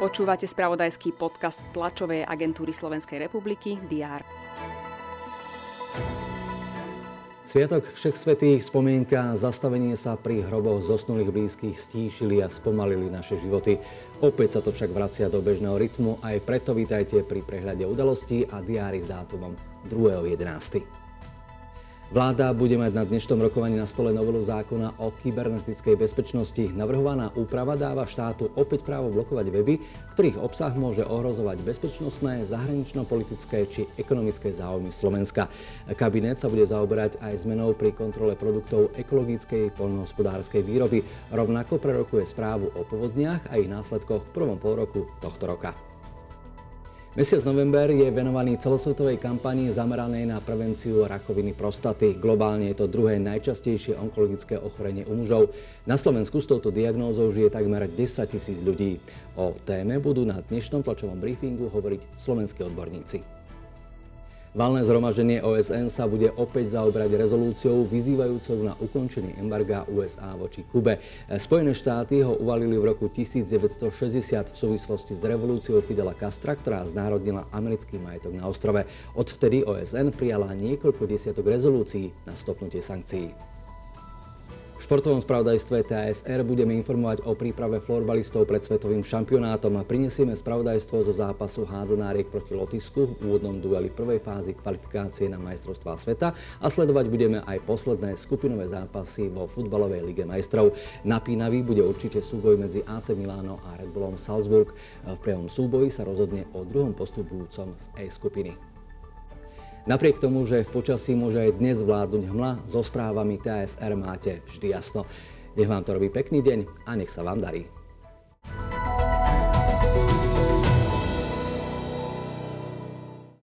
Počúvate spravodajský podcast tlačovej agentúry Slovenskej republiky DR. Sviatok všech svetých, spomienka, zastavenie sa pri hroboch zosnulých blízkych stíšili a spomalili naše životy. Opäť sa to však vracia do bežného rytmu, aj preto vítajte pri prehľade udalostí a diári s dátumom 2.11. Vláda bude mať na dnešnom rokovaní na stole novelu zákona o kybernetickej bezpečnosti. Navrhovaná úprava dáva štátu opäť právo blokovať weby, ktorých obsah môže ohrozovať bezpečnostné, zahranično-politické či ekonomické záujmy Slovenska. Kabinet sa bude zaoberať aj zmenou pri kontrole produktov ekologickej poľnohospodárskej výroby. Rovnako prerokuje správu o povodniach a ich následkoch v prvom polroku tohto roka. Mesiac november je venovaný celosvetovej kampanii zameranej na prevenciu rakoviny prostaty. Globálne je to druhé najčastejšie onkologické ochorenie u mužov. Na Slovensku s touto diagnózou žije takmer 10 tisíc ľudí. O téme budú na dnešnom tlačovom briefingu hovoriť slovenskí odborníci. Valné zhromaždenie OSN sa bude opäť zaobrať rezolúciou vyzývajúcou na ukončenie embarga USA voči Kube. Spojené štáty ho uvalili v roku 1960 v súvislosti s revolúciou Fidela Castra, ktorá znárodnila americký majetok na ostrove. Odvtedy OSN prijala niekoľko desiatok rezolúcií na stopnutie sankcií. V športovom spravodajstve TASR budeme informovať o príprave florbalistov pred svetovým šampionátom a prinesieme spravodajstvo zo zápasu hádzanáriek proti Lotisku v úvodnom dueli prvej fázy kvalifikácie na majstrovstvá sveta a sledovať budeme aj posledné skupinové zápasy vo futbalovej lige majstrov. Napínavý bude určite súboj medzi AC Milano a Red Bullom Salzburg. V prvom súboji sa rozhodne o druhom postupujúcom z E skupiny. Napriek tomu, že v počasí môže aj dnes vládnuť hmla, so správami TSR máte vždy jasno. Nech vám to robí pekný deň a nech sa vám darí.